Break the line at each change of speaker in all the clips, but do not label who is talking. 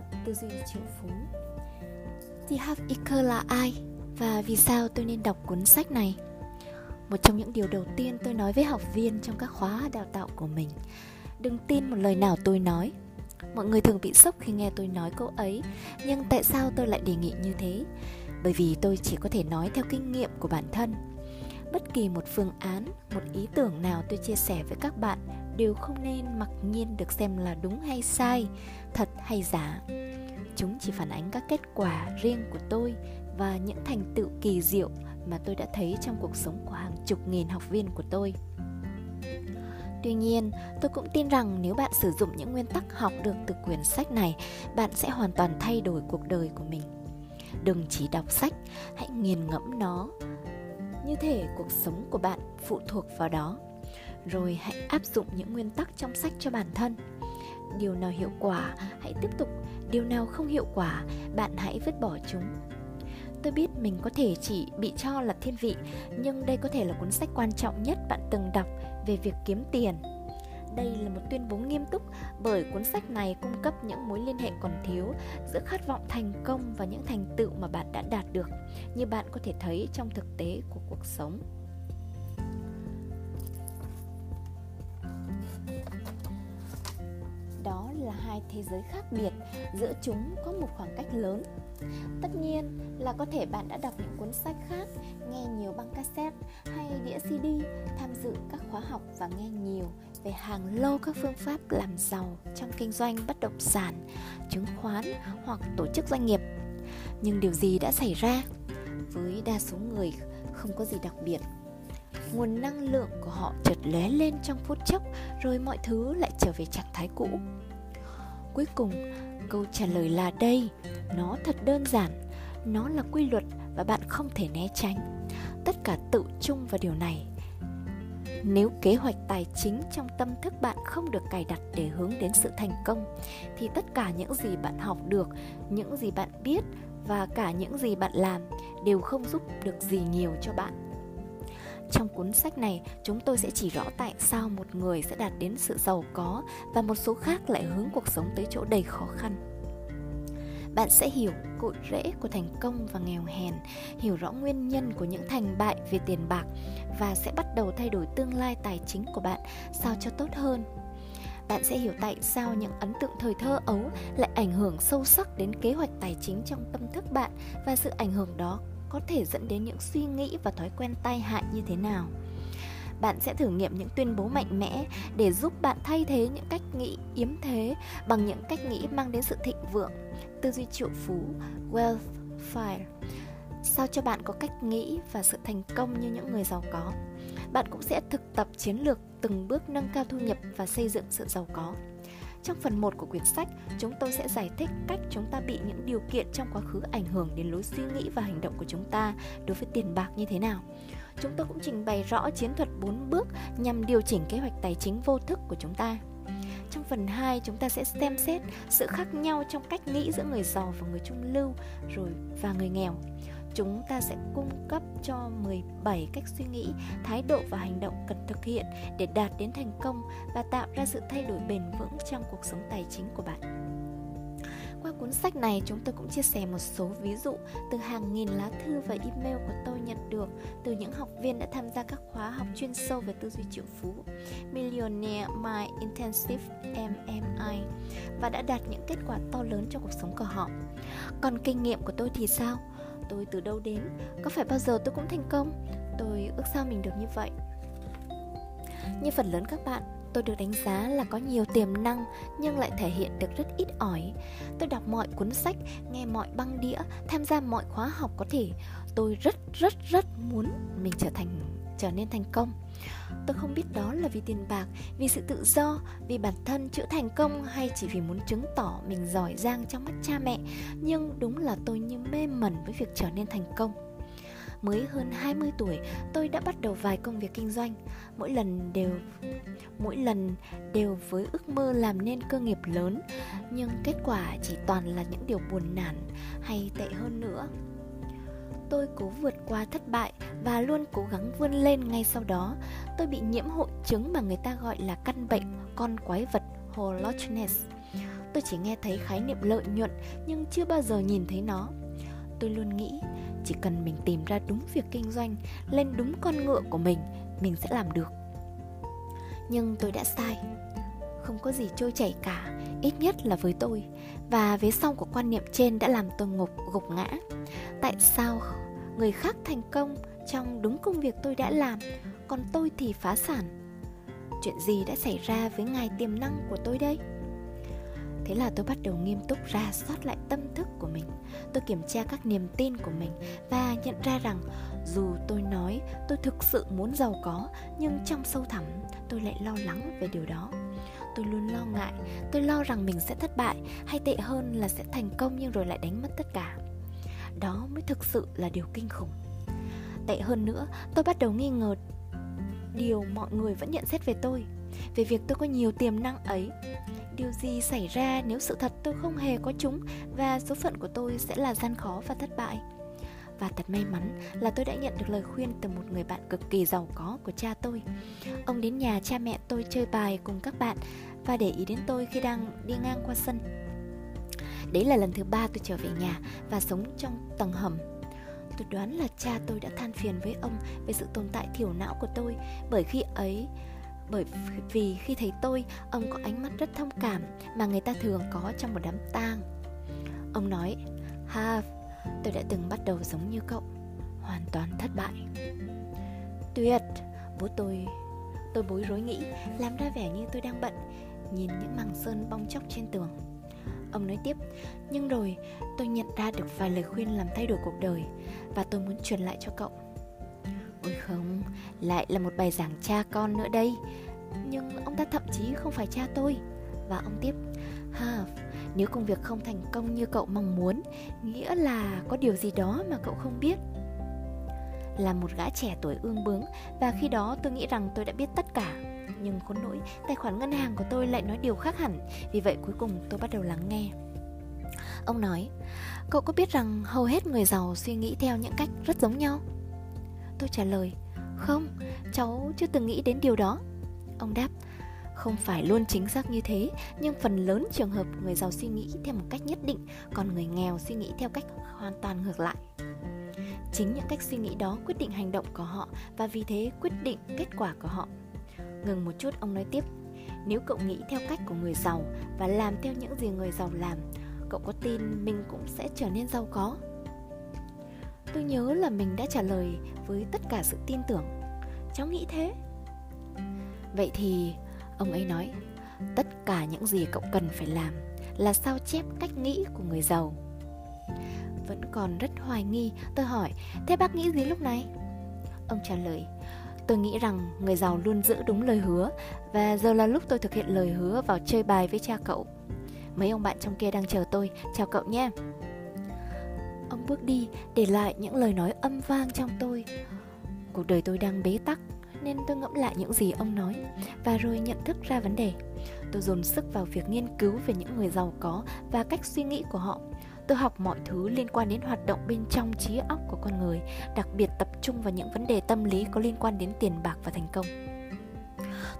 mật tư duy triệu phú The Half Eaker là ai và vì sao tôi nên đọc cuốn sách này? Một trong những điều đầu tiên tôi nói với học viên trong các khóa đào tạo của mình Đừng tin một lời nào tôi nói Mọi người thường bị sốc khi nghe tôi nói câu ấy Nhưng tại sao tôi lại đề nghị như thế? Bởi vì tôi chỉ có thể nói theo kinh nghiệm của bản thân Bất kỳ một phương án, một ý tưởng nào tôi chia sẻ với các bạn đều không nên mặc nhiên được xem là đúng hay sai, thật hay giả. Chúng chỉ phản ánh các kết quả riêng của tôi và những thành tựu kỳ diệu mà tôi đã thấy trong cuộc sống của hàng chục nghìn học viên của tôi. Tuy nhiên, tôi cũng tin rằng nếu bạn sử dụng những nguyên tắc học được từ quyển sách này, bạn sẽ hoàn toàn thay đổi cuộc đời của mình. Đừng chỉ đọc sách, hãy nghiền ngẫm nó. Như thể cuộc sống của bạn phụ thuộc vào đó rồi hãy áp dụng những nguyên tắc trong sách cho bản thân. Điều nào hiệu quả, hãy tiếp tục. Điều nào không hiệu quả, bạn hãy vứt bỏ chúng. Tôi biết mình có thể chỉ bị cho là thiên vị, nhưng đây có thể là cuốn sách quan trọng nhất bạn từng đọc về việc kiếm tiền. Đây là một tuyên bố nghiêm túc, bởi cuốn sách này cung cấp những mối liên hệ còn thiếu giữa khát vọng thành công và những thành tựu mà bạn đã đạt được, như bạn có thể thấy trong thực tế của cuộc sống. Là hai thế giới khác biệt, giữa chúng có một khoảng cách lớn. Tất nhiên là có thể bạn đã đọc những cuốn sách khác, nghe nhiều băng cassette hay đĩa cd tham dự các khóa học và nghe nhiều về hàng lô các phương pháp làm giàu trong kinh doanh bất động sản, chứng khoán hoặc tổ chức doanh nghiệp. Nhưng điều gì đã xảy ra? Với đa số người không có gì đặc biệt. Nguồn năng lượng của họ chợt lóe lên trong phút chốc, rồi mọi thứ lại trở về trạng thái cũ cuối cùng, câu trả lời là đây. Nó thật đơn giản. Nó là quy luật và bạn không thể né tránh. Tất cả tự chung vào điều này. Nếu kế hoạch tài chính trong tâm thức bạn không được cài đặt để hướng đến sự thành công, thì tất cả những gì bạn học được, những gì bạn biết và cả những gì bạn làm đều không giúp được gì nhiều cho bạn trong cuốn sách này, chúng tôi sẽ chỉ rõ tại sao một người sẽ đạt đến sự giàu có và một số khác lại hướng cuộc sống tới chỗ đầy khó khăn. Bạn sẽ hiểu cội rễ của thành công và nghèo hèn, hiểu rõ nguyên nhân của những thành bại về tiền bạc và sẽ bắt đầu thay đổi tương lai tài chính của bạn sao cho tốt hơn bạn sẽ hiểu tại sao những ấn tượng thời thơ ấu lại ảnh hưởng sâu sắc đến kế hoạch tài chính trong tâm thức bạn và sự ảnh hưởng đó có thể dẫn đến những suy nghĩ và thói quen tai hại như thế nào? Bạn sẽ thử nghiệm những tuyên bố mạnh mẽ để giúp bạn thay thế những cách nghĩ yếm thế bằng những cách nghĩ mang đến sự thịnh vượng. Tư duy triệu phú wealth fire sao cho bạn có cách nghĩ và sự thành công như những người giàu có? Bạn cũng sẽ thực tập chiến lược từng bước nâng cao thu nhập và xây dựng sự giàu có trong phần 1 của quyển sách, chúng tôi sẽ giải thích cách chúng ta bị những điều kiện trong quá khứ ảnh hưởng đến lối suy nghĩ và hành động của chúng ta đối với tiền bạc như thế nào. Chúng tôi cũng trình bày rõ chiến thuật 4 bước nhằm điều chỉnh kế hoạch tài chính vô thức của chúng ta. Trong phần 2, chúng ta sẽ xem xét sự khác nhau trong cách nghĩ giữa người giàu và người trung lưu rồi và người nghèo chúng ta sẽ cung cấp cho 17 cách suy nghĩ, thái độ và hành động cần thực hiện để đạt đến thành công và tạo ra sự thay đổi bền vững trong cuộc sống tài chính của bạn. Qua cuốn sách này, chúng tôi cũng chia sẻ một số ví dụ từ hàng nghìn lá thư và email của tôi nhận được từ những học viên đã tham gia các khóa học chuyên sâu về tư duy triệu phú Millionaire My Intensive MMI và đã đạt những kết quả to lớn trong cuộc sống của họ. Còn kinh nghiệm của tôi thì sao? Tôi từ đâu đến. Có phải bao giờ tôi cũng thành công? Tôi ước sao mình được như vậy. Như phần lớn các bạn, tôi được đánh giá là có nhiều tiềm năng nhưng lại thể hiện được rất ít ỏi. Tôi đọc mọi cuốn sách, nghe mọi băng đĩa, tham gia mọi khóa học có thể. Tôi rất rất rất muốn mình trở thành, trở nên thành công tôi không biết đó là vì tiền bạc vì sự tự do vì bản thân chữ thành công hay chỉ vì muốn chứng tỏ mình giỏi giang trong mắt cha mẹ. Nhưng đúng là tôi như mê mẩn với việc trở nên thành công. Mới hơn 20 tuổi, tôi đã bắt đầu vài công việc kinh doanh. Mỗi lần đều mỗi lần đều với ước mơ làm nên cơ nghiệp lớn, nhưng kết quả chỉ toàn là những điều buồn nản hay tệ hơn nữa tôi cố vượt qua thất bại và luôn cố gắng vươn lên ngay sau đó. Tôi bị nhiễm hội chứng mà người ta gọi là căn bệnh con quái vật Holochness. tôi chỉ nghe thấy khái niệm lợi nhuận nhưng chưa bao giờ nhìn thấy nó. Tôi luôn nghĩ chỉ cần mình tìm ra đúng việc kinh doanh, lên đúng con ngựa của mình, mình sẽ làm được. Nhưng tôi đã sai. Không có gì trôi chảy cả, ít nhất là với tôi. Và vế sau của quan niệm trên đã làm tôi ngục gục ngã. Tại sao người khác thành công trong đúng công việc tôi đã làm, còn tôi thì phá sản? Chuyện gì đã xảy ra với ngài tiềm năng của tôi đây? Thế là tôi bắt đầu nghiêm túc ra soát lại tâm thức của mình Tôi kiểm tra các niềm tin của mình Và nhận ra rằng dù tôi nói tôi thực sự muốn giàu có Nhưng trong sâu thẳm tôi lại lo lắng về điều đó Tôi luôn lo ngại Tôi lo rằng mình sẽ thất bại Hay tệ hơn là sẽ thành công nhưng rồi lại đánh mất tất cả đó mới thực sự là điều kinh khủng. Tệ hơn nữa, tôi bắt đầu nghi ngờ điều mọi người vẫn nhận xét về tôi, về việc tôi có nhiều tiềm năng ấy. Điều gì xảy ra nếu sự thật tôi không hề có chúng và số phận của tôi sẽ là gian khó và thất bại? Và thật may mắn là tôi đã nhận được lời khuyên từ một người bạn cực kỳ giàu có của cha tôi. Ông đến nhà cha mẹ tôi chơi bài cùng các bạn và để ý đến tôi khi đang đi ngang qua sân đấy là lần thứ ba tôi trở về nhà và sống trong tầng hầm. Tôi đoán là cha tôi đã than phiền với ông về sự tồn tại thiểu não của tôi, bởi khi ấy, bởi vì khi thấy tôi, ông có ánh mắt rất thông cảm mà người ta thường có trong một đám tang. Ông nói, ha, tôi đã từng bắt đầu giống như cậu, hoàn toàn thất bại. Tuyệt. Bố tôi tôi bối rối nghĩ, làm ra vẻ như tôi đang bận, nhìn những mảng sơn bong chóc trên tường. Ông nói tiếp Nhưng rồi tôi nhận ra được vài lời khuyên làm thay đổi cuộc đời Và tôi muốn truyền lại cho cậu. Ôi không, lại là một bài giảng cha con nữa đây. Nhưng ông ta thậm chí không phải cha tôi. Và ông tiếp Ha, nếu công việc không thành công như cậu mong muốn Nghĩa là có điều gì đó mà cậu không biết. Là một gã trẻ tuổi ương bướng Và khi đó tôi nghĩ rằng tôi đã biết tất cả nhưng khốn nỗi, tài khoản ngân hàng của tôi lại nói điều khác hẳn. Vì vậy cuối cùng tôi bắt đầu lắng nghe. Ông nói, cậu có biết rằng hầu hết người giàu suy nghĩ theo những cách rất giống nhau? Tôi trả lời, không, cháu chưa từng nghĩ đến điều đó. Ông đáp, không phải luôn chính xác như thế, nhưng phần lớn trường hợp người giàu suy nghĩ theo một cách nhất định, còn người nghèo suy nghĩ theo cách hoàn toàn ngược lại. Chính những cách suy nghĩ đó quyết định hành động của họ, và vì thế quyết định kết quả của họ. Ngừng một chút, ông nói tiếp. Nếu cậu nghĩ theo cách của người giàu Và làm theo những gì người giàu làm, Cậu có tin mình cũng sẽ trở nên giàu có? Tôi nhớ là mình đã trả lời với tất cả sự tin tưởng. Cháu nghĩ thế. Vậy thì, ông ấy nói, Tất cả những gì cậu cần phải làm Là sao chép cách nghĩ của người giàu? Vẫn còn rất hoài nghi, Tôi hỏi, Thế bác nghĩ gì lúc này? Ông trả lời Tôi nghĩ rằng người giàu luôn giữ đúng lời hứa, Và giờ là lúc tôi thực hiện lời hứa vào chơi bài với cha cậu. Mấy ông bạn trong kia đang chờ tôi. Chào cậu nhé Ông bước đi, để lại những lời nói âm vang trong tôi. Cuộc đời tôi đang bế tắc, Nên tôi ngẫm lại những gì ông nói, Và rồi nhận thức ra vấn đề. Tôi dồn sức vào việc nghiên cứu về những người giàu có Và cách suy nghĩ của họ. Tôi học mọi thứ liên quan đến hoạt động bên trong trí óc của con người, đặc biệt tập trung vào những vấn đề tâm lý có liên quan đến tiền bạc và thành công.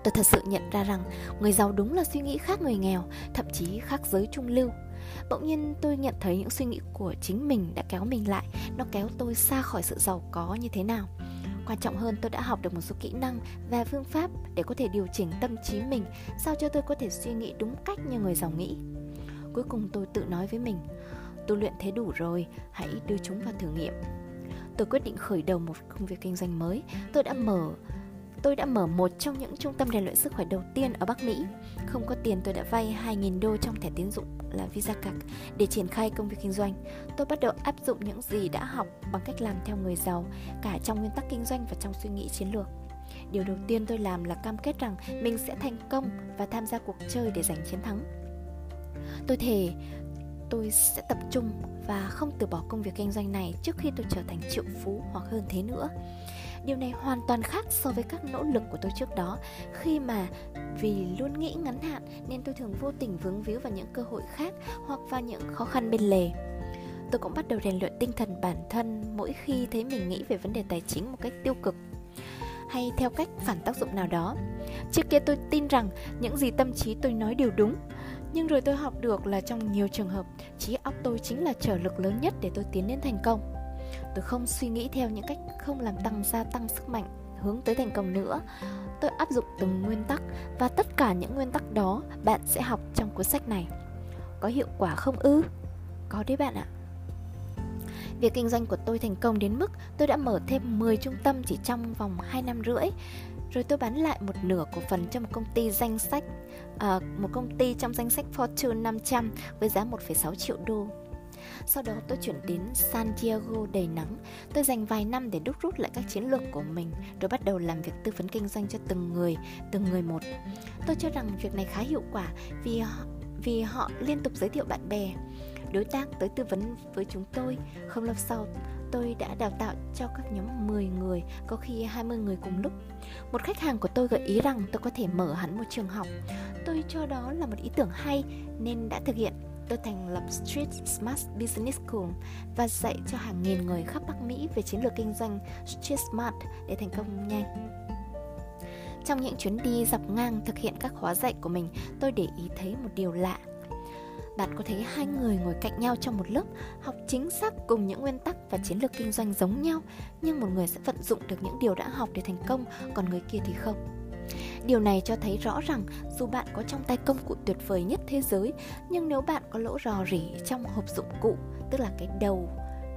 Tôi thật sự nhận ra rằng người giàu đúng là suy nghĩ khác người nghèo, thậm chí khác giới trung lưu. Bỗng nhiên tôi nhận thấy những suy nghĩ của chính mình đã kéo mình lại, nó kéo tôi xa khỏi sự giàu có như thế nào. Quan trọng hơn tôi đã học được một số kỹ năng và phương pháp để có thể điều chỉnh tâm trí mình sao cho tôi có thể suy nghĩ đúng cách như người giàu nghĩ. Cuối cùng tôi tự nói với mình, tu luyện thế đủ rồi, hãy đưa chúng vào thử nghiệm. Tôi quyết định khởi đầu một công việc kinh doanh mới. Tôi đã mở Tôi đã mở một trong những trung tâm rèn luyện sức khỏe đầu tiên ở Bắc Mỹ. Không có tiền tôi đã vay 2.000 đô trong thẻ tín dụng là Visa Card để triển khai công việc kinh doanh. Tôi bắt đầu áp dụng những gì đã học bằng cách làm theo người giàu, cả trong nguyên tắc kinh doanh và trong suy nghĩ chiến lược. Điều đầu tiên tôi làm là cam kết rằng mình sẽ thành công và tham gia cuộc chơi để giành chiến thắng. Tôi thề tôi sẽ tập trung và không từ bỏ công việc kinh doanh này trước khi tôi trở thành triệu phú hoặc hơn thế nữa. Điều này hoàn toàn khác so với các nỗ lực của tôi trước đó. Khi mà vì luôn nghĩ ngắn hạn nên tôi thường vô tình vướng víu vào những cơ hội khác hoặc vào những khó khăn bên lề. Tôi cũng bắt đầu rèn luyện tinh thần bản thân mỗi khi thấy mình nghĩ về vấn đề tài chính một cách tiêu cực hay theo cách phản tác dụng nào đó. Trước kia tôi tin rằng những gì tâm trí tôi nói đều đúng, nhưng rồi tôi học được là trong nhiều trường hợp, trí óc tôi chính là trở lực lớn nhất để tôi tiến đến thành công. Tôi không suy nghĩ theo những cách không làm tăng gia tăng sức mạnh hướng tới thành công nữa. Tôi áp dụng từng nguyên tắc và tất cả những nguyên tắc đó bạn sẽ học trong cuốn sách này. Có hiệu quả không ư? Có đấy bạn ạ. Việc kinh doanh của tôi thành công đến mức tôi đã mở thêm 10 trung tâm chỉ trong vòng 2 năm rưỡi. Rồi tôi bán lại một nửa cổ phần cho một công ty danh sách, à, một công ty trong danh sách Fortune 500 với giá 1,6 triệu đô. Sau đó tôi chuyển đến San Diego đầy nắng. Tôi dành vài năm để đúc rút lại các chiến lược của mình, rồi bắt đầu làm việc tư vấn kinh doanh cho từng người, từng người một. Tôi cho rằng việc này khá hiệu quả vì vì họ liên tục giới thiệu bạn bè đối tác tới tư vấn với chúng tôi. Không lâu sau, tôi đã đào tạo cho các nhóm 10 người, có khi 20 người cùng lúc. Một khách hàng của tôi gợi ý rằng tôi có thể mở hẳn một trường học. Tôi cho đó là một ý tưởng hay nên đã thực hiện. Tôi thành lập Street Smart Business School và dạy cho hàng nghìn người khắp Bắc Mỹ về chiến lược kinh doanh Street Smart để thành công nhanh. Trong những chuyến đi dọc ngang thực hiện các khóa dạy của mình, tôi để ý thấy một điều lạ bạn có thấy hai người ngồi cạnh nhau trong một lớp học chính xác cùng những nguyên tắc và chiến lược kinh doanh giống nhau nhưng một người sẽ vận dụng được những điều đã học để thành công còn người kia thì không điều này cho thấy rõ rằng dù bạn có trong tay công cụ tuyệt vời nhất thế giới nhưng nếu bạn có lỗ rò rỉ trong hộp dụng cụ tức là cái đầu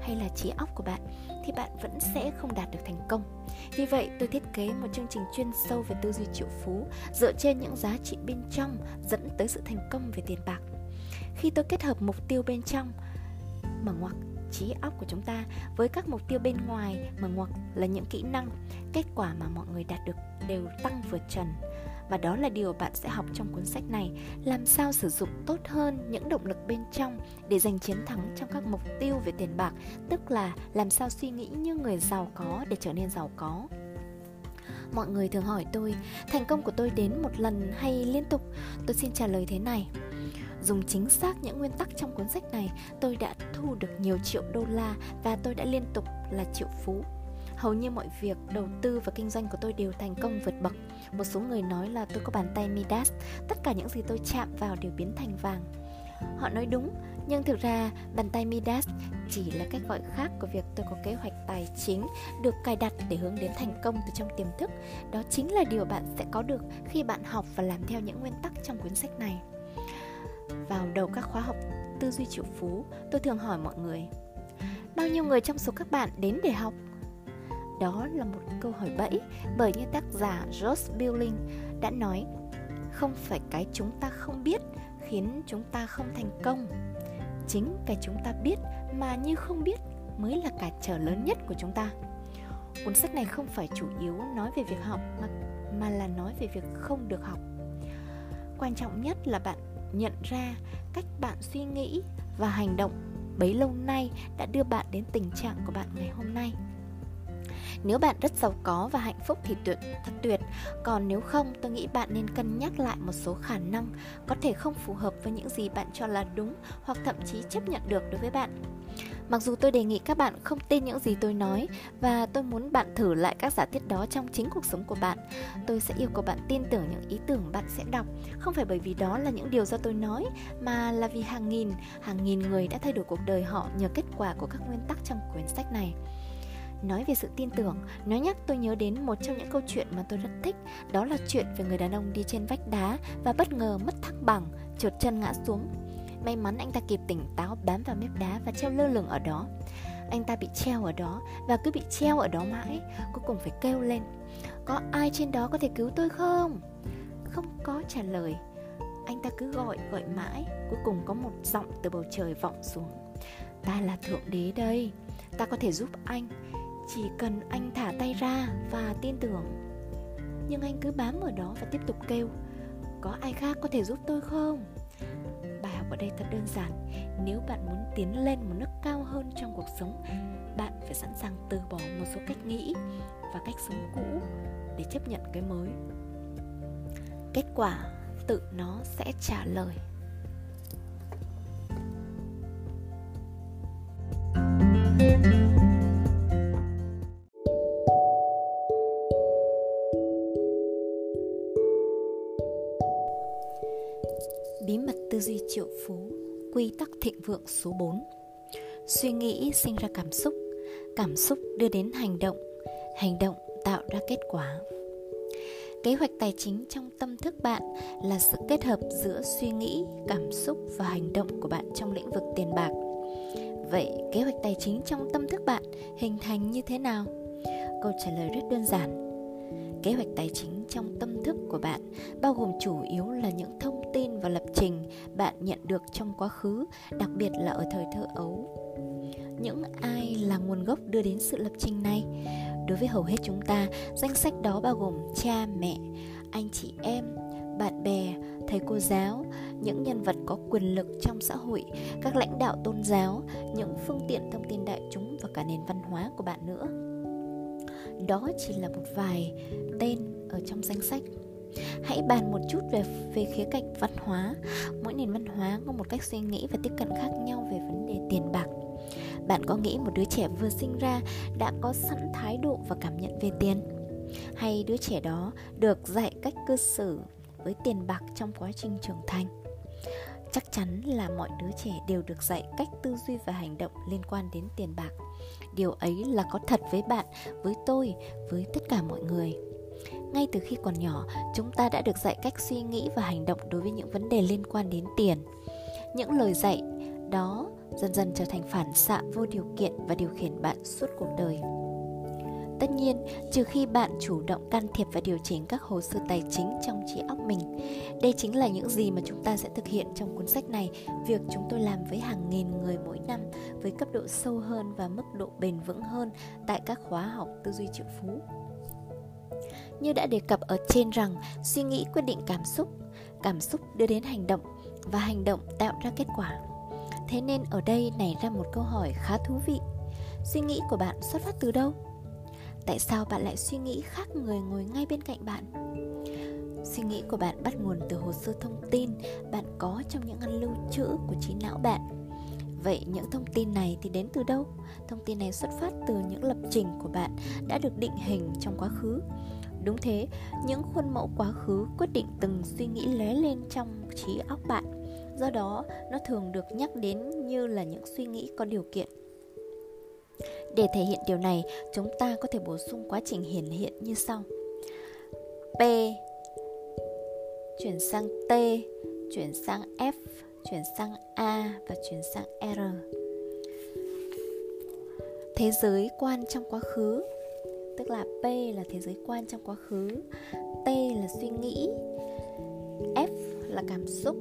hay là trí óc của bạn thì bạn vẫn sẽ không đạt được thành công. Vì vậy, tôi thiết kế một chương trình chuyên sâu về tư duy triệu phú dựa trên những giá trị bên trong dẫn tới sự thành công về tiền bạc khi tôi kết hợp mục tiêu bên trong mở ngoặc trí óc của chúng ta với các mục tiêu bên ngoài mở ngoặc là những kỹ năng, kết quả mà mọi người đạt được đều tăng vượt trần. Và đó là điều bạn sẽ học trong cuốn sách này, làm sao sử dụng tốt hơn những động lực bên trong để giành chiến thắng trong các mục tiêu về tiền bạc, tức là làm sao suy nghĩ như người giàu có để trở nên giàu có. Mọi người thường hỏi tôi, thành công của tôi đến một lần hay liên tục? Tôi xin trả lời thế này Dùng chính xác những nguyên tắc trong cuốn sách này, tôi đã thu được nhiều triệu đô la và tôi đã liên tục là triệu phú. Hầu như mọi việc đầu tư và kinh doanh của tôi đều thành công vượt bậc. Một số người nói là tôi có bàn tay Midas, tất cả những gì tôi chạm vào đều biến thành vàng. Họ nói đúng, nhưng thực ra bàn tay Midas chỉ là cách gọi khác của việc tôi có kế hoạch tài chính được cài đặt để hướng đến thành công từ trong tiềm thức. Đó chính là điều bạn sẽ có được khi bạn học và làm theo những nguyên tắc trong cuốn sách này vào đầu các khóa học tư duy triệu phú, tôi thường hỏi mọi người Bao nhiêu người trong số các bạn đến để học? Đó là một câu hỏi bẫy bởi như tác giả Josh Billing đã nói Không phải cái chúng ta không biết khiến chúng ta không thành công. Chính cái chúng ta biết mà như không biết mới là cản trở lớn nhất của chúng ta. Cuốn sách này không phải chủ yếu nói về việc học mà, mà là nói về việc không được học. Quan trọng nhất là bạn nhận ra cách bạn suy nghĩ và hành động bấy lâu nay đã đưa bạn đến tình trạng của bạn ngày hôm nay. Nếu bạn rất giàu có và hạnh phúc thì tuyệt, thật tuyệt. Còn nếu không, tôi nghĩ bạn nên cân nhắc lại một số khả năng có thể không phù hợp với những gì bạn cho là đúng hoặc thậm chí chấp nhận được đối với bạn. Mặc dù tôi đề nghị các bạn không tin những gì tôi nói và tôi muốn bạn thử lại các giả thiết đó trong chính cuộc sống của bạn, tôi sẽ yêu cầu bạn tin tưởng những ý tưởng bạn sẽ đọc, không phải bởi vì đó là những điều do tôi nói, mà là vì hàng nghìn, hàng nghìn người đã thay đổi cuộc đời họ nhờ kết quả của các nguyên tắc trong quyển sách này. Nói về sự tin tưởng, nó nhắc tôi nhớ đến một trong những câu chuyện mà tôi rất thích Đó là chuyện về người đàn ông đi trên vách đá và bất ngờ mất thăng bằng, trượt chân ngã xuống. May mắn anh ta kịp tỉnh táo, bám vào mép đá và treo lơ lửng ở đó Anh ta bị treo ở đó và cứ bị treo ở đó mãi, Cuối cùng phải kêu lên, Có ai trên đó có thể cứu tôi không? Không có trả lời Anh ta cứ gọi gọi mãi, Cuối cùng có một giọng từ bầu trời vọng xuống Ta là Thượng Đế đây, Ta có thể giúp anh, Chỉ cần anh thả tay ra và tin tưởng Nhưng anh cứ bám ở đó và tiếp tục kêu, Có ai khác có thể giúp tôi không? Ở đây thật đơn giản. Nếu bạn muốn tiến lên một nước cao hơn trong cuộc sống, bạn phải sẵn sàng từ bỏ một số cách nghĩ và cách sống cũ để chấp nhận cái mới. Kết quả tự nó sẽ trả lời. Lượng số 4 Suy nghĩ sinh ra cảm xúc Cảm xúc đưa đến hành động Hành động tạo ra kết quả Kế hoạch tài chính trong tâm thức bạn là sự kết hợp giữa suy nghĩ, cảm xúc và hành động của bạn trong lĩnh vực tiền bạc. Vậy, kế hoạch tài chính trong tâm thức bạn hình thành như thế nào? Câu trả lời rất đơn giản. Kế hoạch tài chính trong tâm thức của bạn bao gồm chủ yếu là những thông tin và lập trình bạn nhận được trong quá khứ, đặc biệt là ở thời thơ ấu. Những ai là nguồn gốc đưa đến sự lập trình này? Đối với hầu hết chúng ta, danh sách đó bao gồm cha mẹ, anh chị em, bạn bè, thầy cô giáo, những nhân vật có quyền lực trong xã hội, các lãnh đạo tôn giáo, những phương tiện thông tin đại chúng và cả nền văn hóa của bạn nữa. Đó chỉ là một vài tên ở trong danh sách. Hãy bàn một chút về về khía cạnh văn hóa. Mỗi nền văn hóa có một cách suy nghĩ và tiếp cận khác nhau về vấn đề tiền bạc. Bạn có nghĩ một đứa trẻ vừa sinh ra đã có sẵn thái độ và cảm nhận về tiền? Hay đứa trẻ đó được dạy cách cư xử với tiền bạc trong quá trình trưởng thành? Chắc chắn là mọi đứa trẻ đều được dạy cách tư duy và hành động liên quan đến tiền bạc. Điều ấy là có thật với bạn, với tôi, với tất cả mọi người ngay từ khi còn nhỏ, chúng ta đã được dạy cách suy nghĩ và hành động đối với những vấn đề liên quan đến tiền. Những lời dạy đó dần dần trở thành phản xạ vô điều kiện và điều khiển bạn suốt cuộc đời. Tất nhiên, trừ khi bạn chủ động can thiệp và điều chỉnh các hồ sơ tài chính trong trí óc mình, đây chính là những gì mà chúng ta sẽ thực hiện trong cuốn sách này. Việc chúng tôi làm với hàng nghìn người mỗi năm, với cấp độ sâu hơn và mức độ bền vững hơn tại các khóa học tư duy triệu phú như đã đề cập ở trên rằng suy nghĩ, quyết định, cảm xúc cảm xúc đưa đến hành động và hành động tạo ra kết quả Thế nên ở đây nảy ra một câu hỏi khá thú vị Suy nghĩ của bạn xuất phát từ đâu? Tại sao bạn lại suy nghĩ khác người ngồi ngay bên cạnh bạn? Suy nghĩ của bạn bắt nguồn từ hồ sơ thông tin bạn có trong những ngăn lưu trữ của trí não bạn Vậy những thông tin này thì đến từ đâu? Thông tin này xuất phát từ những lập trình của bạn đã được định hình trong quá khứ Đúng thế, những khuôn mẫu quá khứ quyết định từng suy nghĩ lóe lên trong trí óc bạn. Do đó nó thường được nhắc đến như là những suy nghĩ có điều kiện. Để thể hiện điều này chúng ta có thể bổ sung quá trình hiển hiện như sau. P chuyển sang t chuyển sang f chuyển sang a và chuyển sang r. Thế giới quan trong quá khứ tức là p là thế giới quan trong quá khứ t là suy nghĩ f là cảm xúc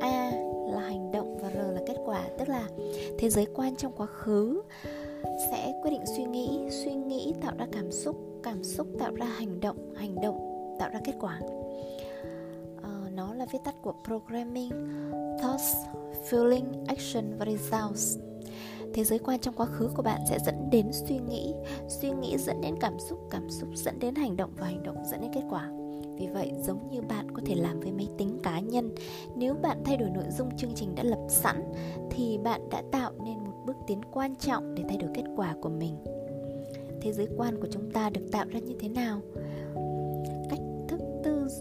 A là hành động và R là kết quả. Tức là thế giới quan trong quá khứ sẽ quyết định suy nghĩ Suy nghĩ tạo ra cảm xúc Cảm xúc tạo ra hành động Hành động tạo ra kết quả. Uh, Nó là viết tắt của Programming Thoughts, Feeling, Action và Results. Thế giới quan trong quá khứ của bạn sẽ dẫn đến suy nghĩ Suy nghĩ dẫn đến cảm xúc Cảm xúc dẫn đến hành động Và hành động dẫn đến kết quả vì vậy, giống như bạn có thể làm với máy tính cá nhân, nếu bạn thay đổi nội dung chương trình đã lập sẵn thì bạn đã tạo nên một bước tiến quan trọng để thay đổi kết quả của mình. Thế giới quan của chúng ta được tạo ra như thế nào?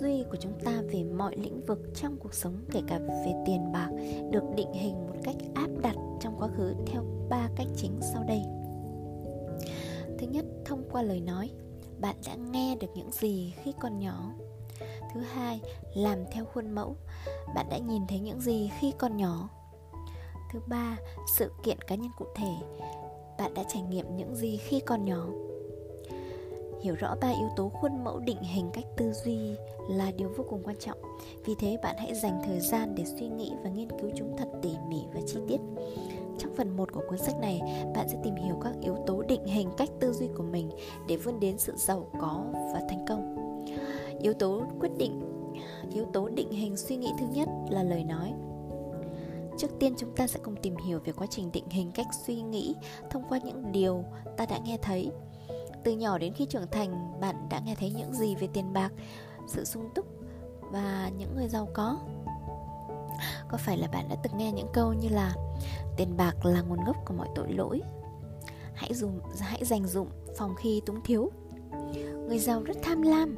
Duy của chúng ta về mọi lĩnh vực trong cuộc sống kể cả về tiền bạc được định hình một cách áp đặt trong quá khứ theo ba cách chính sau đây. Thứ nhất, thông qua lời nói, bạn đã nghe được những gì khi còn nhỏ. Thứ hai làm theo khuôn mẫu bạn đã nhìn thấy những gì khi còn nhỏ. Thứ ba sự kiện cá nhân cụ thể bạn đã trải nghiệm những gì khi còn nhỏ hiểu rõ ba yếu tố khuôn mẫu định hình cách tư duy là điều vô cùng quan trọng. Vì thế bạn hãy dành thời gian để suy nghĩ và nghiên cứu chúng thật tỉ mỉ và chi tiết. Trong phần 1 của cuốn sách này, bạn sẽ tìm hiểu các yếu tố định hình cách tư duy của mình để vươn đến sự giàu có và thành công. Yếu tố quyết định yếu tố định hình suy nghĩ thứ nhất là lời nói. Trước tiên chúng ta sẽ cùng tìm hiểu về quá trình định hình cách suy nghĩ thông qua những điều ta đã nghe thấy từ nhỏ đến khi trưởng thành, bạn đã nghe thấy những gì về tiền bạc, sự sung túc và những người giàu có? Có phải là bạn đã từng nghe những câu như là tiền bạc là nguồn gốc của mọi tội lỗi, hãy dùng, hãy dành dụng phòng khi túng thiếu. Người giàu rất tham lam,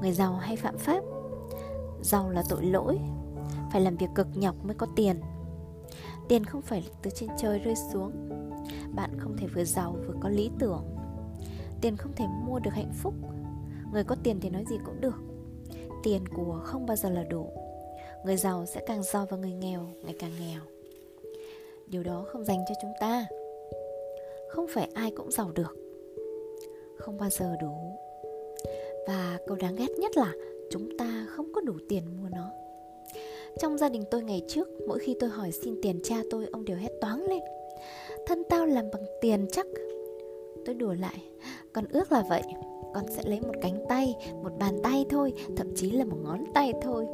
người giàu hay phạm pháp? Giàu là tội lỗi, phải làm việc cực nhọc mới có tiền. Tiền không phải từ trên trời rơi xuống, bạn không thể vừa giàu vừa có lý tưởng tiền không thể mua được hạnh phúc. Người có tiền thì nói gì cũng được. Tiền của không bao giờ là đủ. Người giàu sẽ càng giàu và người nghèo ngày càng nghèo. Điều đó không dành cho chúng ta. Không phải ai cũng giàu được. Không bao giờ đủ. Và câu đáng ghét nhất là chúng ta không có đủ tiền mua nó. Trong gia đình tôi ngày trước, mỗi khi tôi hỏi xin tiền cha tôi, ông đều hét toáng lên. Thân tao làm bằng tiền chắc tôi đùa lại. Con ước là vậy. Con sẽ lấy một cánh tay, một bàn tay thôi, thậm chí là một ngón tay thôi.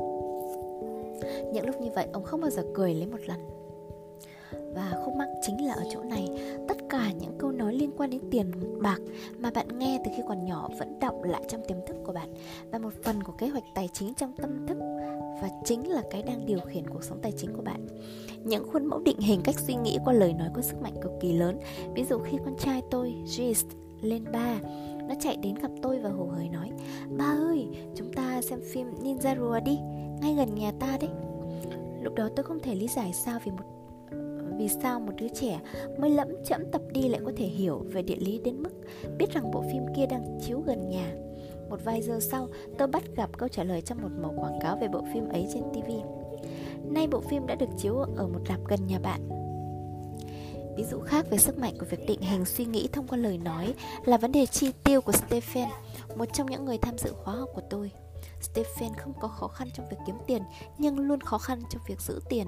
Những lúc như vậy, ông không bao giờ cười lấy một lần. Và khúc mắc chính là ở chỗ này. Tất cả những câu quan đến tiền bạc mà bạn nghe từ khi còn nhỏ vẫn động lại trong tiềm thức của bạn. Và một phần của kế hoạch tài chính trong tâm thức và chính là cái đang điều khiển cuộc sống tài chính của bạn. Những khuôn mẫu định hình cách suy nghĩ qua lời nói có sức mạnh cực kỳ lớn. Ví dụ khi con trai tôi Gist lên ba nó chạy đến gặp tôi và hồ hởi nói Ba ơi, chúng ta xem phim Ninja Rùa đi Ngay gần nhà ta đấy. Lúc đó tôi không thể lý giải sao vì một vì sao một đứa trẻ mới lẫm chẫm tập đi lại có thể hiểu về địa lý đến mức biết rằng bộ phim kia đang chiếu gần nhà. Một vài giờ sau, tôi bắt gặp câu trả lời trong một mẫu quảng cáo về bộ phim ấy trên TV. Nay bộ phim đã được chiếu ở một rạp gần nhà bạn. Ví dụ khác về sức mạnh của việc định hình suy nghĩ thông qua lời nói là vấn đề chi tiêu của Stephen, một trong những người tham dự khóa học của tôi. Stephen không có khó khăn trong việc kiếm tiền, nhưng luôn khó khăn trong việc giữ tiền.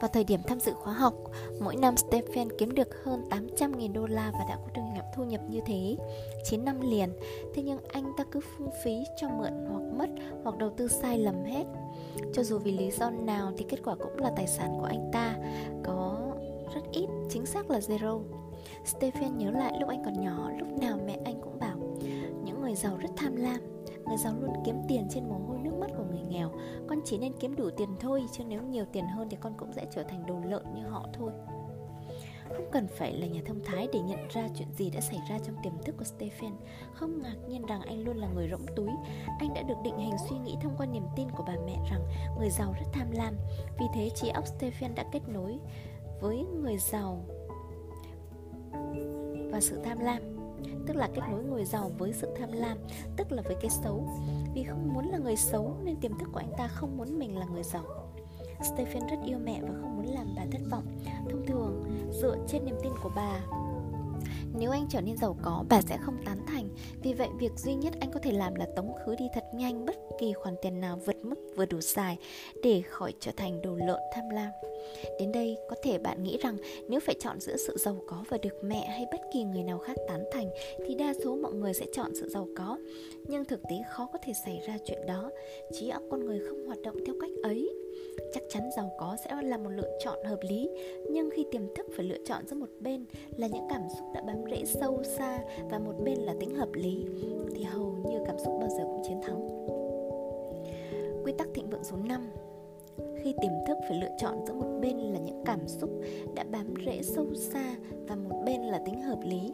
Vào thời điểm tham dự khóa học, mỗi năm Stephen kiếm được hơn 800.000 đô la và đã có thu nhập thu nhập như thế 9 năm liền. Thế nhưng anh ta cứ phung phí cho mượn hoặc mất hoặc đầu tư sai lầm hết. Cho dù vì lý do nào thì kết quả cũng là tài sản của anh ta có rất ít, chính xác là zero. Stephen nhớ lại lúc anh còn nhỏ, lúc nào mẹ anh cũng bảo những người giàu rất tham lam Người giàu luôn kiếm tiền trên mồ hôi nước mắt nghèo, Con chỉ nên kiếm đủ tiền thôi, Chứ nếu nhiều tiền hơn thì con cũng sẽ trở thành đồ lợn như họ thôi. Không cần phải là nhà thông thái để nhận ra chuyện gì đã xảy ra trong tiềm thức của Stephen. Không ngạc nhiên rằng anh luôn là người rỗng túi. Anh đã được định hình suy nghĩ thông qua niềm tin của bà mẹ rằng người giàu rất tham lam. Vì thế, trí óc Stephen đã kết nối với người giàu và sự tham lam tức là kết nối người giàu với sự tham lam tức là với cái xấu vì không muốn là người xấu nên tiềm thức của anh ta không muốn mình là người giàu Stephen rất yêu mẹ và không muốn làm bà thất vọng thông thường dựa trên niềm tin của bà nếu anh trở nên giàu có, bà sẽ không tán thành. Vì vậy, việc duy nhất anh có thể làm là tống khứ đi thật nhanh bất kỳ khoản tiền nào vượt mức vừa đủ xài để khỏi trở thành đồ lợn tham lam. Đến đây, có thể bạn nghĩ rằng nếu phải chọn giữa sự giàu có và được mẹ hay bất kỳ người nào khác tán thành thì đa số mọi người sẽ chọn sự giàu có. Nhưng thực tế khó có thể xảy ra chuyện đó. Trí óc con người không hoạt động theo cách ấy chắc chắn giàu có sẽ là một lựa chọn hợp lý nhưng khi tiềm thức phải lựa chọn giữa một bên là những cảm xúc đã bám rễ sâu xa và một bên là tính hợp lý thì hầu như cảm xúc bao giờ cũng chiến thắng quy tắc thịnh vượng số 5 khi tiềm thức phải lựa chọn giữa một bên là những cảm xúc đã bám rễ sâu xa và một bên là tính hợp lý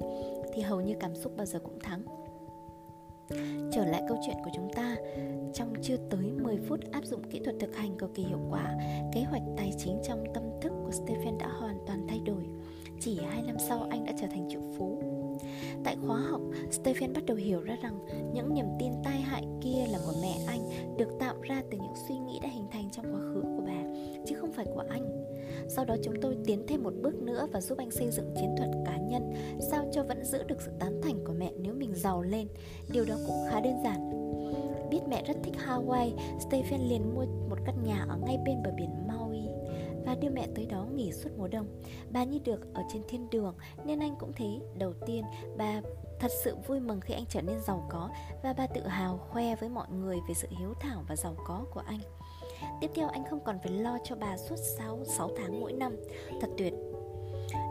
thì hầu như cảm xúc bao giờ cũng thắng. Trở lại câu chuyện của chúng ta Trong chưa tới 10 phút áp dụng kỹ thuật thực hành cực kỳ hiệu quả Kế hoạch tài chính trong tâm thức của Stephen đã hoàn toàn thay đổi. Chỉ 2 năm sau anh đã trở thành triệu phú. Tại khóa học, Stephen bắt đầu hiểu ra rằng những niềm tin tai hại kia là của mẹ anh được tạo ra từ những suy nghĩ đã hình thành trong quá khứ của chứ không phải của anh. Sau đó chúng tôi tiến thêm một bước nữa và giúp anh xây dựng chiến thuật cá nhân sao cho vẫn giữ được sự tán thành của mẹ nếu mình giàu lên. Điều đó cũng khá đơn giản. Biết mẹ rất thích Hawaii, Stephen liền mua một căn nhà ở ngay bên bờ biển Maui và đưa mẹ tới đó nghỉ suốt mùa đông. Bà như được ở trên thiên đường nên anh cũng thế. Đầu tiên, bà thật sự vui mừng khi anh trở nên giàu có và bà tự hào khoe với mọi người về sự hiếu thảo và giàu có của anh. Tiếp theo anh không còn phải lo cho bà suốt 6, 6 tháng mỗi năm. Thật tuyệt.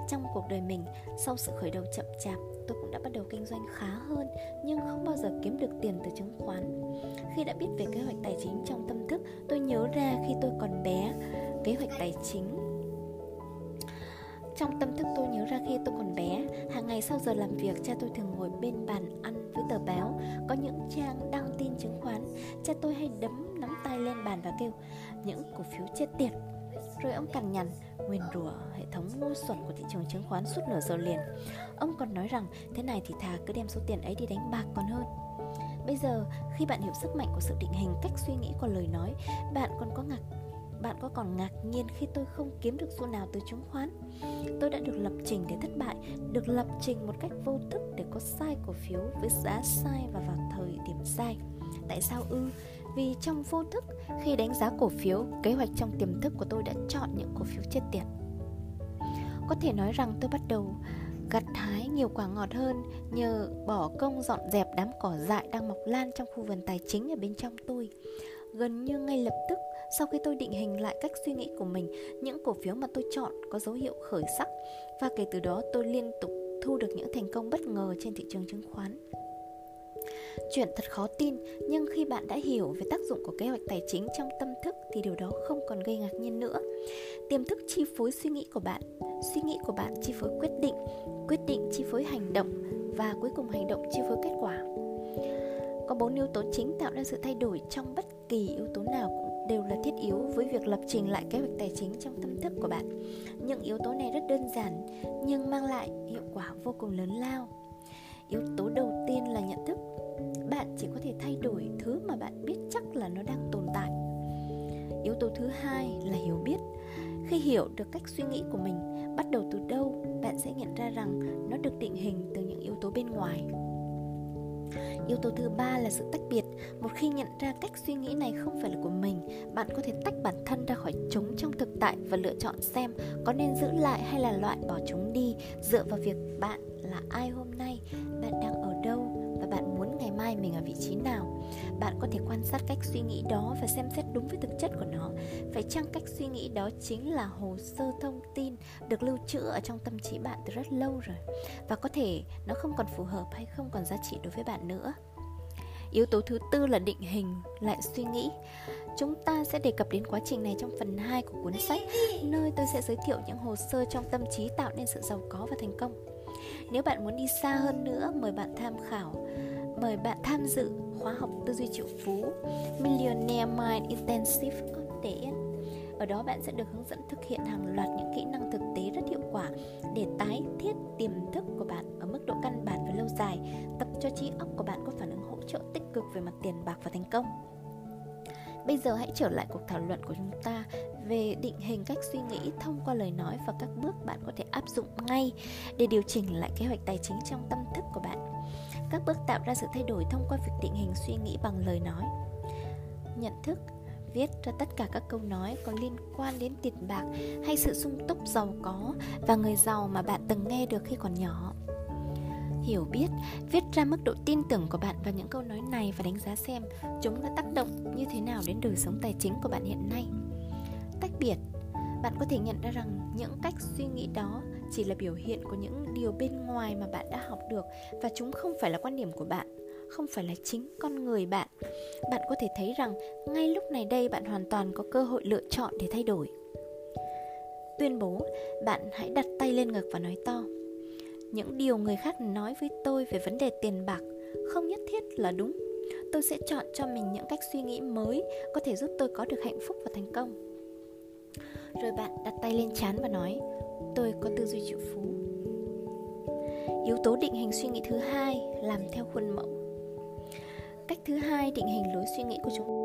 Trong cuộc đời mình, sau sự khởi đầu chậm chạp Tôi cũng đã bắt đầu kinh doanh khá hơn Nhưng không bao giờ kiếm được tiền từ chứng khoán. Khi đã biết về kế hoạch tài chính trong tâm thức Tôi nhớ ra khi tôi còn bé Kế hoạch tài chính. Trong tâm thức tôi nhớ ra khi tôi còn bé, hàng ngày sau giờ làm việc, cha tôi thường ngồi bên bàn ăn với tờ báo, có những trang đăng tin chứng khoán. Cha tôi hay đấm nắm tay lên bàn và kêu những cổ phiếu chết tiệt. Rồi ông cằn nhằn, nguyền rủa hệ thống ngu xuẩn của thị trường chứng khoán suốt nửa giờ liền. Ông còn nói rằng thế này thì thà cứ đem số tiền ấy đi đánh bạc còn hơn. Bây giờ, khi bạn hiểu sức mạnh của sự định hình cách suy nghĩ của lời nói, bạn còn có ngạc bạn có còn ngạc nhiên khi tôi không kiếm được xu nào từ chứng khoán tôi đã được lập trình để thất bại được lập trình một cách vô thức để có sai cổ phiếu với giá sai và vào thời điểm sai tại sao ư vì trong vô thức, khi đánh giá cổ phiếu, kế hoạch trong tiềm thức của tôi đã chọn những cổ phiếu chết tiệt. Có thể nói rằng tôi bắt đầu gặt hái nhiều quả ngọt hơn nhờ bỏ công dọn dẹp đám cỏ dại đang mọc lan trong khu vườn tài chính ở bên trong tôi. Gần như ngay lập tức, sau khi tôi định hình lại cách suy nghĩ của mình, những cổ phiếu mà tôi chọn có dấu hiệu khởi sắc và kể từ đó tôi liên tục thu được những thành công bất ngờ trên thị trường chứng khoán. Chuyện thật khó tin, nhưng khi bạn đã hiểu về tác dụng của kế hoạch tài chính trong tâm thức thì điều đó không còn gây ngạc nhiên nữa. Tiềm thức chi phối suy nghĩ của bạn, suy nghĩ của bạn chi phối quyết định, quyết định chi phối hành động và cuối cùng hành động chi phối kết quả. Có bốn yếu tố chính tạo ra sự thay đổi trong bất kỳ yếu tố nào cũng đều là thiết yếu với việc lập trình lại kế hoạch tài chính trong tâm thức của bạn. Những yếu tố này rất đơn giản nhưng mang lại hiệu quả vô cùng lớn lao. Yếu tố đầu tiên là nhận thức. Bạn chỉ có thể thay đổi thứ mà bạn biết chắc là nó đang tồn tại. Yếu tố thứ hai là hiểu biết. Khi hiểu được cách suy nghĩ của mình bắt đầu từ đâu, bạn sẽ nhận ra rằng nó được định hình từ những yếu tố bên ngoài Yếu tố thứ ba là sự tách biệt. Một khi nhận ra cách suy nghĩ này không phải là của mình, bạn có thể tách bản thân ra khỏi chúng trong thực tại và lựa chọn xem có nên giữ lại hay là loại bỏ chúng đi dựa vào việc bạn là ai hôm ở vị trí nào. Bạn có thể quan sát cách suy nghĩ đó và xem xét đúng với thực chất của nó. Phải chăng cách suy nghĩ đó chính là hồ sơ thông tin được lưu trữ ở trong tâm trí bạn từ rất lâu rồi và có thể nó không còn phù hợp hay không còn giá trị đối với bạn nữa. Yếu tố thứ tư là định hình lại suy nghĩ. Chúng ta sẽ đề cập đến quá trình này trong phần 2 của cuốn sách, nơi tôi sẽ giới thiệu những hồ sơ trong tâm trí tạo nên sự giàu có và thành công. Nếu bạn muốn đi xa hơn nữa, mời bạn tham khảo mời bạn tham dự khóa học tư duy triệu phú Millionaire Mind Intensive Update. ở đó bạn sẽ được hướng dẫn thực hiện hàng loạt những kỹ năng thực tế rất hiệu quả để tái thiết tiềm thức của bạn ở mức độ căn bản và lâu dài, tập cho trí óc của bạn có phản ứng hỗ trợ tích cực về mặt tiền bạc và thành công. Bây giờ hãy trở lại cuộc thảo luận của chúng ta về định hình cách suy nghĩ thông qua lời nói và các bước bạn có thể áp dụng ngay để điều chỉnh lại kế hoạch tài chính trong tâm thức của bạn. Các bước tạo ra sự thay đổi thông qua việc định hình suy nghĩ bằng lời nói. Nhận thức, viết ra tất cả các câu nói có liên quan đến tiền bạc hay sự sung túc giàu có và người giàu mà bạn từng nghe được khi còn nhỏ hiểu biết, viết ra mức độ tin tưởng của bạn vào những câu nói này và đánh giá xem chúng đã tác động như thế nào đến đời sống tài chính của bạn hiện nay tách biệt, bạn có thể nhận ra rằng những cách suy nghĩ đó chỉ là biểu hiện của những điều bên ngoài mà bạn đã học được và chúng không phải là quan điểm của bạn, không phải là chính con người bạn. Bạn có thể thấy rằng ngay lúc này đây bạn hoàn toàn có cơ hội lựa chọn để thay đổi. Tuyên bố, bạn hãy đặt tay lên ngực và nói to, những điều người khác nói với tôi về vấn đề tiền bạc không nhất thiết là đúng. Tôi sẽ chọn cho mình những cách suy nghĩ mới có thể giúp tôi có được hạnh phúc và thành công. Rồi bạn đặt tay lên chán và nói tôi có tư duy triệu phú. Yếu tố định hình suy nghĩ thứ hai làm theo khuôn mẫu. Cách thứ hai định hình lối suy nghĩ của chúng